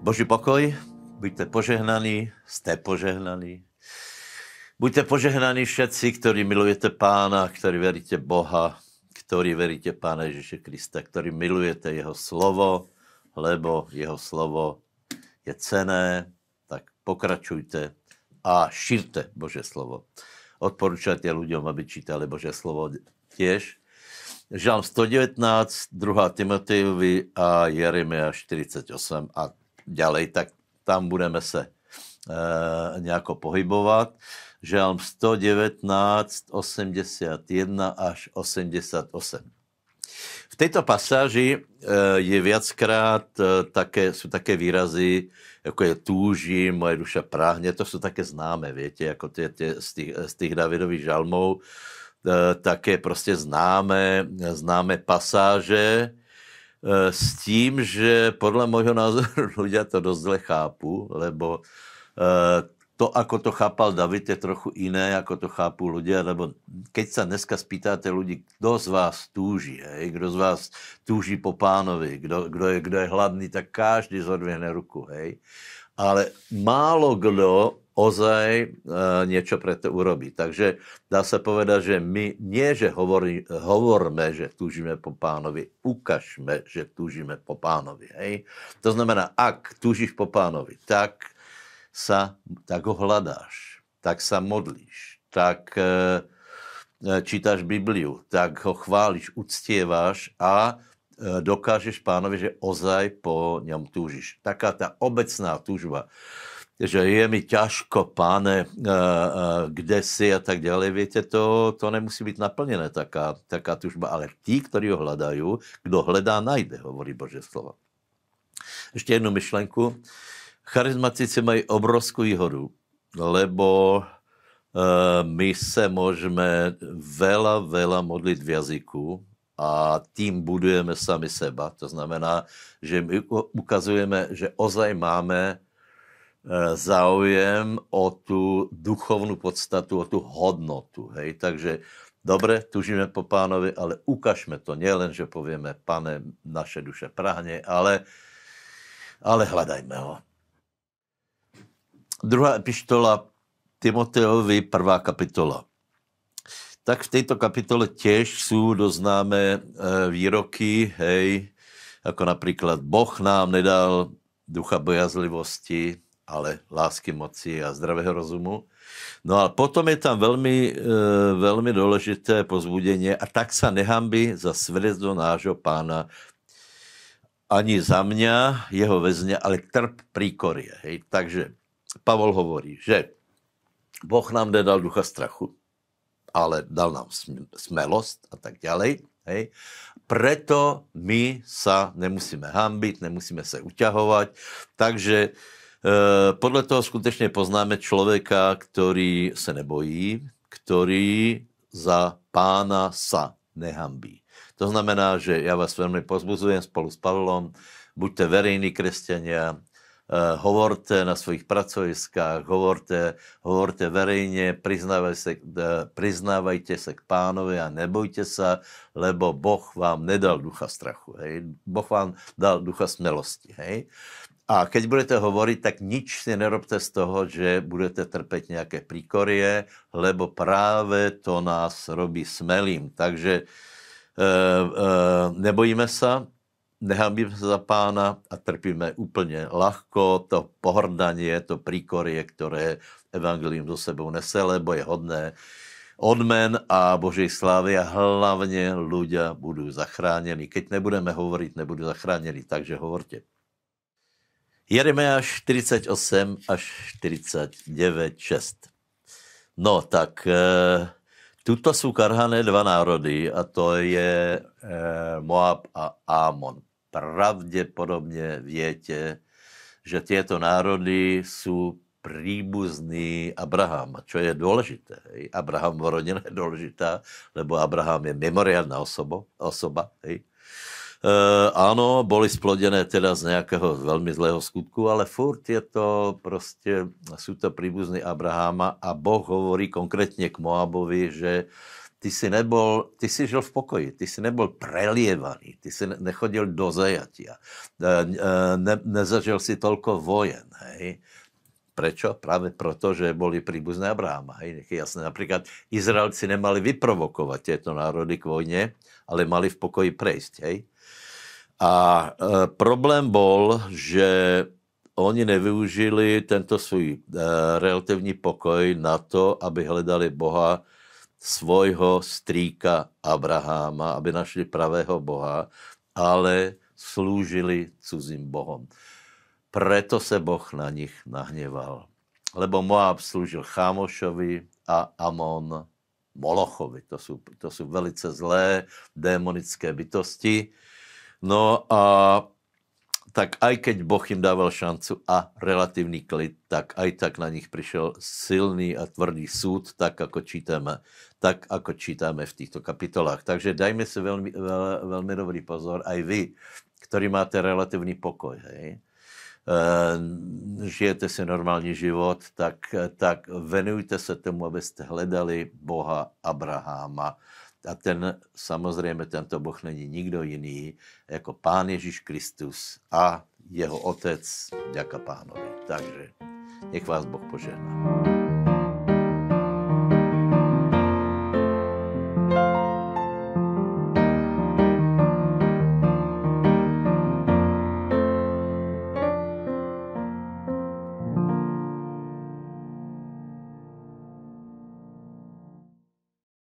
Boží pokoj, buďte požehnaní, jste požehnaní. Buďte požehnaní všetci, ktorí milujete Pána, ktorí veríte Boha, ktorí veríte Pána Ježíše Krista, ktorí milujete Jeho slovo, lebo Jeho slovo je cené, tak pokračujte a šírte Bože slovo. Odporúčajte ľuďom, aby čítali Bože slovo tiež. Žalm 119, 2. Timotejovi a Jeremia 48 a ďalej, tak tam budeme se e, nějako pohybovat. Žalm 119, 81 až 88. V této pasáži e, je viackrát e, také, jsou také výrazy, jako je túži, moje duša práhne, to jsou také známé, větě, jako tě, tě, z, těch, z těch Davidových žalmů, také prostě známé, známé pasáže, Eh, s tím, že podle môjho názoru ľudia to dost zle chápu, lebo eh, to, ako to chápal David, je trochu iné, ako to chápu ľudia, lebo keď sa dneska spýtáte ľudí, kdo z vás túží, hej, kdo z vás túží po pánovi, kdo, kdo, je, kdo je hladný, tak každý zodvihne ruku, hej. Ale málo kdo ozaj e, niečo pre to urobí. Takže dá sa povedať, že my nie, že hovorí, hovorme, že túžime po pánovi, ukažme, že túžime po pánovi. Hej? To znamená, ak túžiš po pánovi, tak, sa, tak ho hľadáš, tak sa modlíš, tak e, e čítaš Bibliu, tak ho chválíš, uctieváš a dokážeš pánovi, že ozaj po ňom túžiš. Taká tá obecná túžba že je mi ťažko, páne, kde si a tak ďalej, viete, to, to nemusí být naplněné, taká, taká tužba, ale tí, ktorí ho hledajú, kdo hledá, najde, hovorí Bože slovo. Ještě jednu myšlenku. Charizmatici mají obrovskou výhodu, lebo my se můžeme veľa, veľa modlit v jazyku a tým budujeme sami seba. To znamená, že my ukazujeme, že ozaj máme Eh, záujem o tu duchovnú podstatu, o tu hodnotu. Hej? Takže dobre, tužíme po pánovi, ale ukažme to. len, že povieme, pane, naše duše prahne, ale, ale hľadajme ho. Druhá epištola Timoteovi, prvá kapitola. Tak v této kapitole těž jsou doznáme eh, výroky, hej, jako například Boh nám nedal ducha bojazlivosti, ale lásky, moci a zdravého rozumu. No a potom je tam velmi, e, velmi důležité pozbudění a tak se nehambí za svedectvo nášho pána ani za mě, jeho vezně, ale trp príkorie. Hej. Takže Pavol hovorí, že Boh nám nedal ducha strachu, ale dal nám smelost a tak ďalej. Hej. Preto my sa nemusíme hambit, nemusíme se uťahovat, takže Eh, podle toho skutečně poznáme člověka, který se nebojí, který za pána sa nehambí. To znamená, že já vás velmi pozbuzujem spolu s Pavlom, buďte verejní křesťania, Uh, hovorte na svých pracoviskách, hovorte, hovorte verejně, priznávajte se, uh, priznávajte se k pánovi a nebojte se, lebo Boh vám nedal ducha strachu. Hej? Boh vám dal ducha smelosti. Hej? A keď budete hovoriť, tak nič si nerobte z toho, že budete trpět nějaké príkorie, lebo práve to nás robí smelým. Takže e, e, nebojíme se, nehambíme se za pána a trpíme úplně lahko to pohrdanie, to príkorie, které evangelium do sebou nese, lebo je hodné odmen a Božej slávy a hlavně ľudia budou zachráněni. Keď nebudeme hovoriť, nebudou zachráněni, takže hovorte. Jeremiáš 48 až 49, 6. No tak, e, tuto jsou karhané dva národy a to je e, Moab a Amon. Pravděpodobně větě, že těto národy jsou príbuzný Abraham, čo je důležité. Abraham rodina je důležitá, lebo Abraham je mimoriadná osoba, osoba hej. Uh, ano, boli splodené teda z nějakého velmi zlého skutku, ale furt je to prostě, jsou to příbuzní Abrahama a Boh hovorí konkrétně k Moabovi, že ty jsi, nebol, ty jsi žil v pokoji, ty jsi nebyl prelievaný, ty jsi nechodil do zajatia, ne, nezažil si tolko vojen, hej. Prečo? Práve proto, že boli príbuzné je jasné. Napríklad Izraelci nemali vyprovokovať tieto národy k vojne, ale mali v pokoji prejsť. Hej. A e, problém bol, že oni nevyužili tento svůj e, relativní pokoj na to, aby hledali Boha svojho strýka Abraháma, aby našli pravého Boha, ale slúžili cuzím Bohom. Preto se Boh na nich nahněval. Lebo Moab slúžil Chámošovi a Amon Molochovi. To jsou, to jsou velice zlé démonické bytosti. No a tak aj keď Boh jim dával šancu a relativní klid, tak aj tak na nich přišel silný a tvrdý súd, tak ako čítáme, tak ako čítáme v těchto kapitolách. Takže dajme si velmi, vel, velmi dobrý pozor, aj vy, který máte relativní pokoj. Hej? Eh, žijete si normální život, tak, tak venujte se tomu, abyste hledali Boha Abraháma. A ten, samozřejmě tento Boh není nikdo jiný, jako Pán Ježíš Kristus a jeho otec, děka pánovi. Takže nech vás Boh požehná.